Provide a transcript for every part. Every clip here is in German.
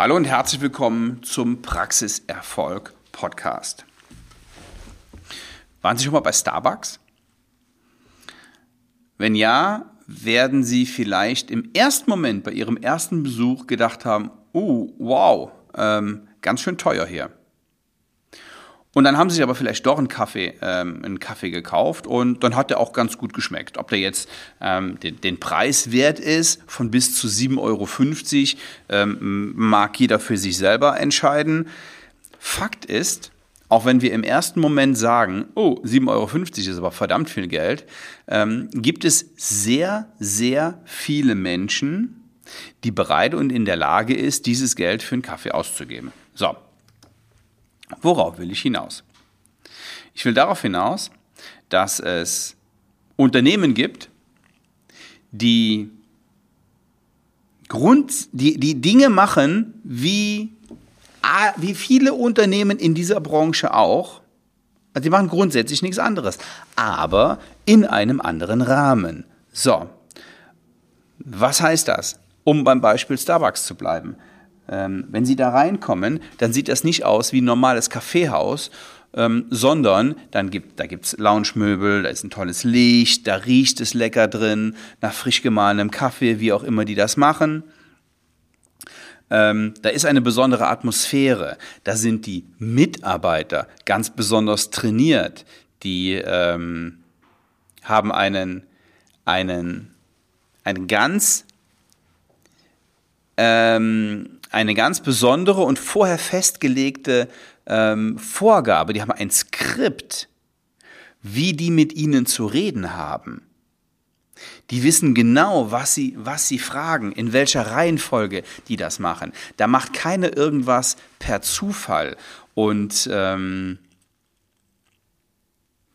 Hallo und herzlich willkommen zum Praxiserfolg Podcast. Waren Sie schon mal bei Starbucks? Wenn ja, werden Sie vielleicht im ersten Moment bei Ihrem ersten Besuch gedacht haben, oh, wow, ähm, ganz schön teuer hier. Und dann haben sie sich aber vielleicht doch einen Kaffee, ähm, einen Kaffee gekauft und dann hat der auch ganz gut geschmeckt. Ob der jetzt ähm, den, den, Preis wert ist, von bis zu 7,50 Euro, ähm, mag jeder für sich selber entscheiden. Fakt ist, auch wenn wir im ersten Moment sagen, oh, 7,50 Euro ist aber verdammt viel Geld, ähm, gibt es sehr, sehr viele Menschen, die bereit und in der Lage ist, dieses Geld für einen Kaffee auszugeben. So, Worauf will ich hinaus? Ich will darauf hinaus, dass es Unternehmen gibt, die, Grund, die, die Dinge machen, wie, wie viele Unternehmen in dieser Branche auch. Also die machen grundsätzlich nichts anderes, aber in einem anderen Rahmen. So, was heißt das? Um beim Beispiel Starbucks zu bleiben. Ähm, wenn Sie da reinkommen, dann sieht das nicht aus wie ein normales Kaffeehaus, ähm, sondern dann gibt, da gibt's Lounge-Möbel, da ist ein tolles Licht, da riecht es lecker drin, nach frisch gemahlenem Kaffee, wie auch immer die das machen. Ähm, da ist eine besondere Atmosphäre. Da sind die Mitarbeiter ganz besonders trainiert. Die ähm, haben einen, einen, einen ganz ähm, eine ganz besondere und vorher festgelegte ähm, Vorgabe. Die haben ein Skript, wie die mit ihnen zu reden haben. Die wissen genau, was sie, was sie fragen, in welcher Reihenfolge die das machen. Da macht keiner irgendwas per Zufall. Und ähm,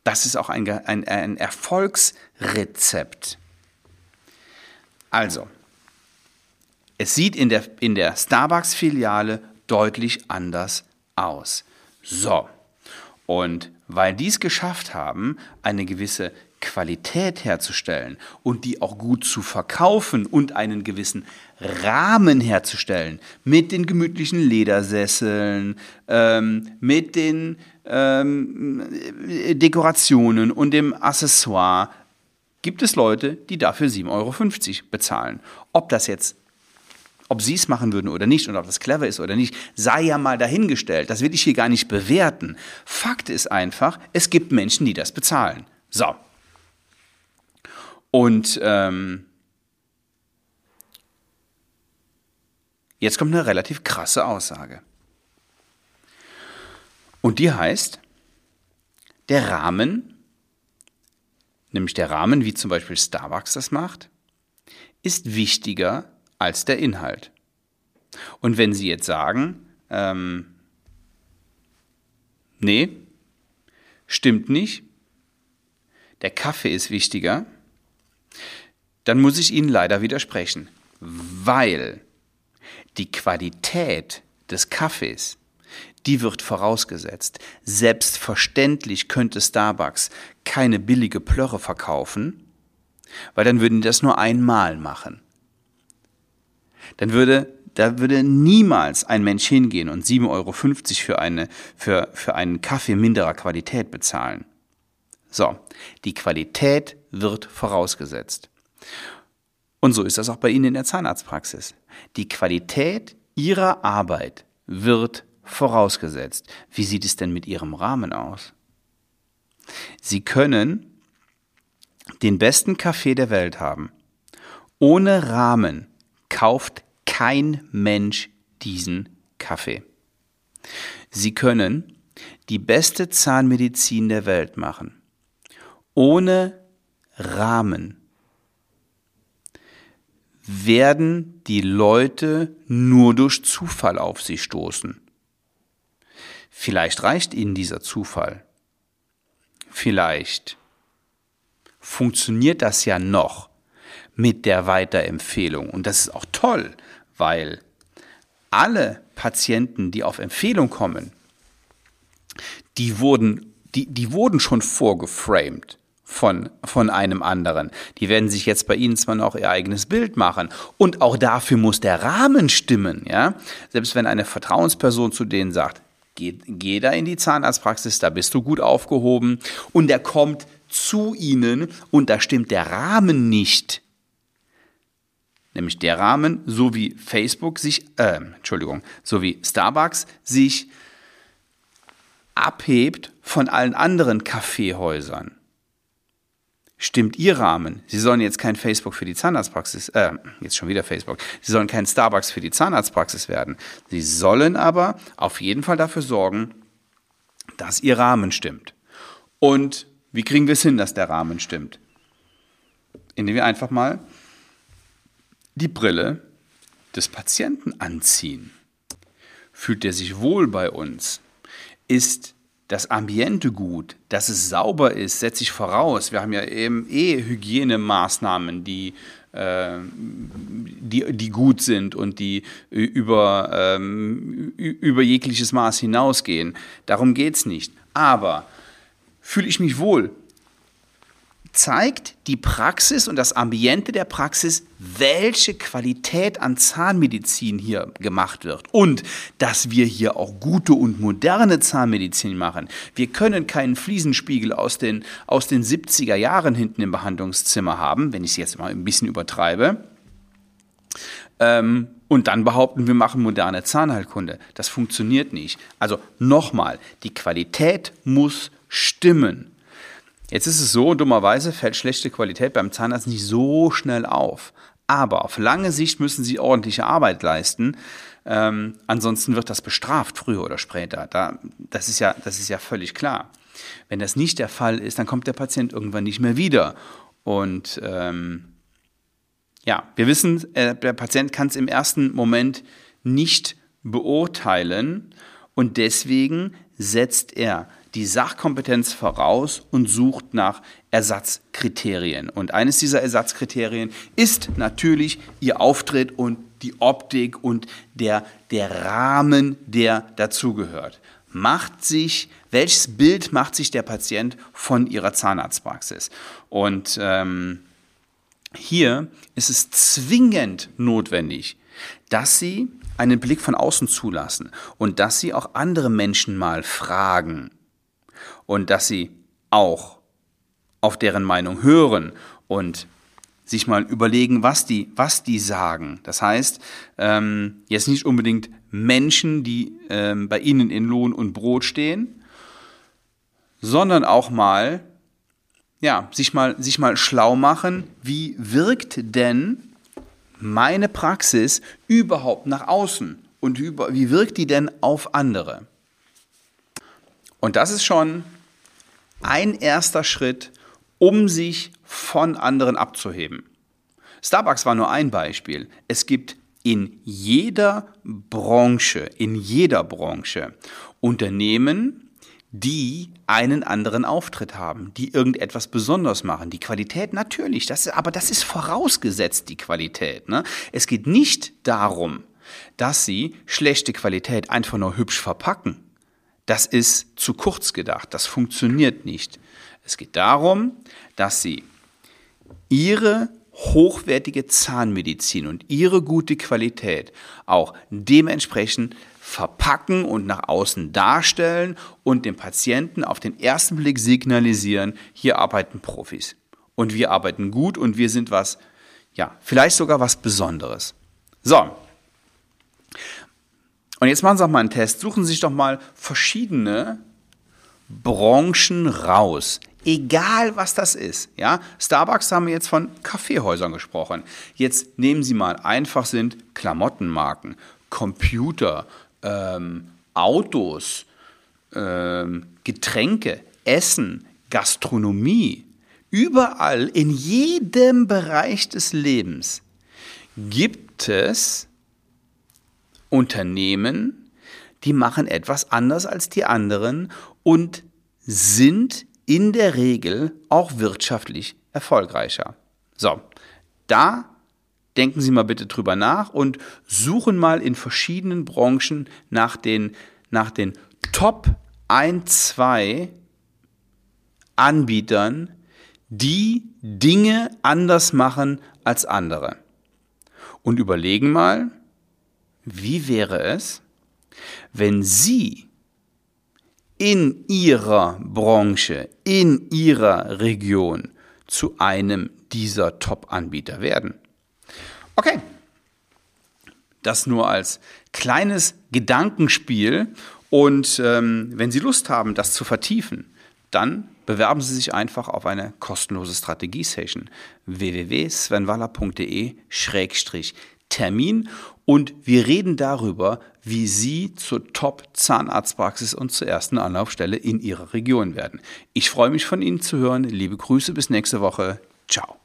das ist auch ein, ein, ein Erfolgsrezept. Also, es sieht in der, in der Starbucks-Filiale deutlich anders aus. So, und weil die es geschafft haben, eine gewisse Qualität herzustellen und die auch gut zu verkaufen und einen gewissen Rahmen herzustellen mit den gemütlichen Ledersesseln, ähm, mit den ähm, Dekorationen und dem Accessoire, gibt es Leute, die dafür 7,50 Euro bezahlen. Ob das jetzt ob sie es machen würden oder nicht und ob das clever ist oder nicht, sei ja mal dahingestellt. Das will ich hier gar nicht bewerten. Fakt ist einfach, es gibt Menschen, die das bezahlen. So. Und ähm, jetzt kommt eine relativ krasse Aussage. Und die heißt, der Rahmen, nämlich der Rahmen, wie zum Beispiel Starbucks das macht, ist wichtiger als der Inhalt. Und wenn Sie jetzt sagen, ähm, nee, stimmt nicht, der Kaffee ist wichtiger, dann muss ich Ihnen leider widersprechen, weil die Qualität des Kaffees, die wird vorausgesetzt. Selbstverständlich könnte Starbucks keine billige Plörre verkaufen, weil dann würden die das nur einmal machen dann würde da würde niemals ein Mensch hingehen und 7,50 Euro für, eine, für, für einen Kaffee minderer Qualität bezahlen. So, die Qualität wird vorausgesetzt. Und so ist das auch bei Ihnen in der Zahnarztpraxis. Die Qualität Ihrer Arbeit wird vorausgesetzt. Wie sieht es denn mit Ihrem Rahmen aus? Sie können den besten Kaffee der Welt haben. Ohne Rahmen kauft kein Mensch diesen Kaffee. Sie können die beste Zahnmedizin der Welt machen. Ohne Rahmen werden die Leute nur durch Zufall auf sie stoßen. Vielleicht reicht ihnen dieser Zufall. Vielleicht funktioniert das ja noch mit der Weiterempfehlung. Und das ist auch toll, weil alle Patienten, die auf Empfehlung kommen, die wurden, die, die wurden schon vorgeframed von, von einem anderen. Die werden sich jetzt bei Ihnen zwar noch ihr eigenes Bild machen und auch dafür muss der Rahmen stimmen, ja. Selbst wenn eine Vertrauensperson zu denen sagt, geh, geh da in die Zahnarztpraxis, da bist du gut aufgehoben und er kommt zu Ihnen und da stimmt der Rahmen nicht. Nämlich der Rahmen, so wie Facebook sich, äh, Entschuldigung, so wie Starbucks sich abhebt von allen anderen Kaffeehäusern stimmt Ihr Rahmen. Sie sollen jetzt kein Facebook für die Zahnarztpraxis, äh, jetzt schon wieder Facebook, Sie sollen kein Starbucks für die Zahnarztpraxis werden. Sie sollen aber auf jeden Fall dafür sorgen, dass Ihr Rahmen stimmt. Und wie kriegen wir es hin, dass der Rahmen stimmt? Indem wir einfach mal die Brille des Patienten anziehen. Fühlt er sich wohl bei uns? Ist das Ambiente gut, dass es sauber ist, setze ich voraus. Wir haben ja eben eh Hygienemaßnahmen, die, äh, die, die gut sind und die über, ähm, über jegliches Maß hinausgehen. Darum geht es nicht. Aber fühle ich mich wohl? Zeigt die Praxis und das Ambiente der Praxis, welche Qualität an Zahnmedizin hier gemacht wird und dass wir hier auch gute und moderne Zahnmedizin machen. Wir können keinen Fliesenspiegel aus den, aus den 70er Jahren hinten im Behandlungszimmer haben, wenn ich es jetzt mal ein bisschen übertreibe. Ähm, und dann behaupten, wir machen moderne Zahnheilkunde. Das funktioniert nicht. Also nochmal, die Qualität muss stimmen. Jetzt ist es so, dummerweise fällt schlechte Qualität beim Zahnarzt nicht so schnell auf. Aber auf lange Sicht müssen sie ordentliche Arbeit leisten. Ähm, ansonsten wird das bestraft, früher oder später. Da, das, ist ja, das ist ja völlig klar. Wenn das nicht der Fall ist, dann kommt der Patient irgendwann nicht mehr wieder. Und ähm, ja, wir wissen, äh, der Patient kann es im ersten Moment nicht beurteilen und deswegen setzt er die Sachkompetenz voraus und sucht nach Ersatzkriterien. Und eines dieser Ersatzkriterien ist natürlich Ihr Auftritt und die Optik und der, der Rahmen, der dazugehört. Macht sich, welches Bild macht sich der Patient von Ihrer Zahnarztpraxis? Und ähm, hier ist es zwingend notwendig, dass Sie einen Blick von außen zulassen und dass Sie auch andere Menschen mal fragen und dass sie auch auf deren Meinung hören und sich mal überlegen, was die, was die sagen. Das heißt, ähm, jetzt nicht unbedingt Menschen, die ähm, bei ihnen in Lohn und Brot stehen, sondern auch mal, ja, sich mal, sich mal schlau machen, wie wirkt denn meine Praxis überhaupt nach außen und über, wie wirkt die denn auf andere? Und das ist schon ein erster Schritt, um sich von anderen abzuheben. Starbucks war nur ein Beispiel. Es gibt in jeder Branche, in jeder Branche Unternehmen, die einen anderen Auftritt haben, die irgendetwas besonders machen. Die Qualität natürlich, das, aber das ist vorausgesetzt, die Qualität. Ne? Es geht nicht darum, dass sie schlechte Qualität einfach nur hübsch verpacken. Das ist zu kurz gedacht, das funktioniert nicht. Es geht darum, dass Sie Ihre hochwertige Zahnmedizin und ihre gute Qualität auch dementsprechend verpacken und nach außen darstellen und dem Patienten auf den ersten Blick signalisieren, hier arbeiten Profis und wir arbeiten gut und wir sind was, ja, vielleicht sogar was Besonderes. So, und jetzt machen Sie auch mal einen Test. Suchen Sie sich doch mal verschiedene Branchen raus. Egal was das ist. Ja? Starbucks haben wir jetzt von Kaffeehäusern gesprochen. Jetzt nehmen Sie mal einfach sind Klamottenmarken, Computer, ähm, Autos, ähm, Getränke, Essen, Gastronomie. Überall in jedem Bereich des Lebens gibt es Unternehmen, die machen etwas anders als die anderen und sind in der Regel auch wirtschaftlich erfolgreicher. So, da denken Sie mal bitte drüber nach und suchen mal in verschiedenen Branchen nach den, nach den Top 1, 2 Anbietern, die Dinge anders machen als andere. Und überlegen mal, wie wäre es, wenn Sie in Ihrer Branche, in Ihrer Region zu einem dieser Top-Anbieter werden? Okay, das nur als kleines Gedankenspiel. Und ähm, wenn Sie Lust haben, das zu vertiefen, dann bewerben Sie sich einfach auf eine kostenlose Strategie-Session www.svenwaller.de-termin und wir reden darüber, wie Sie zur Top-Zahnarztpraxis und zur ersten Anlaufstelle in Ihrer Region werden. Ich freue mich von Ihnen zu hören. Liebe Grüße, bis nächste Woche. Ciao.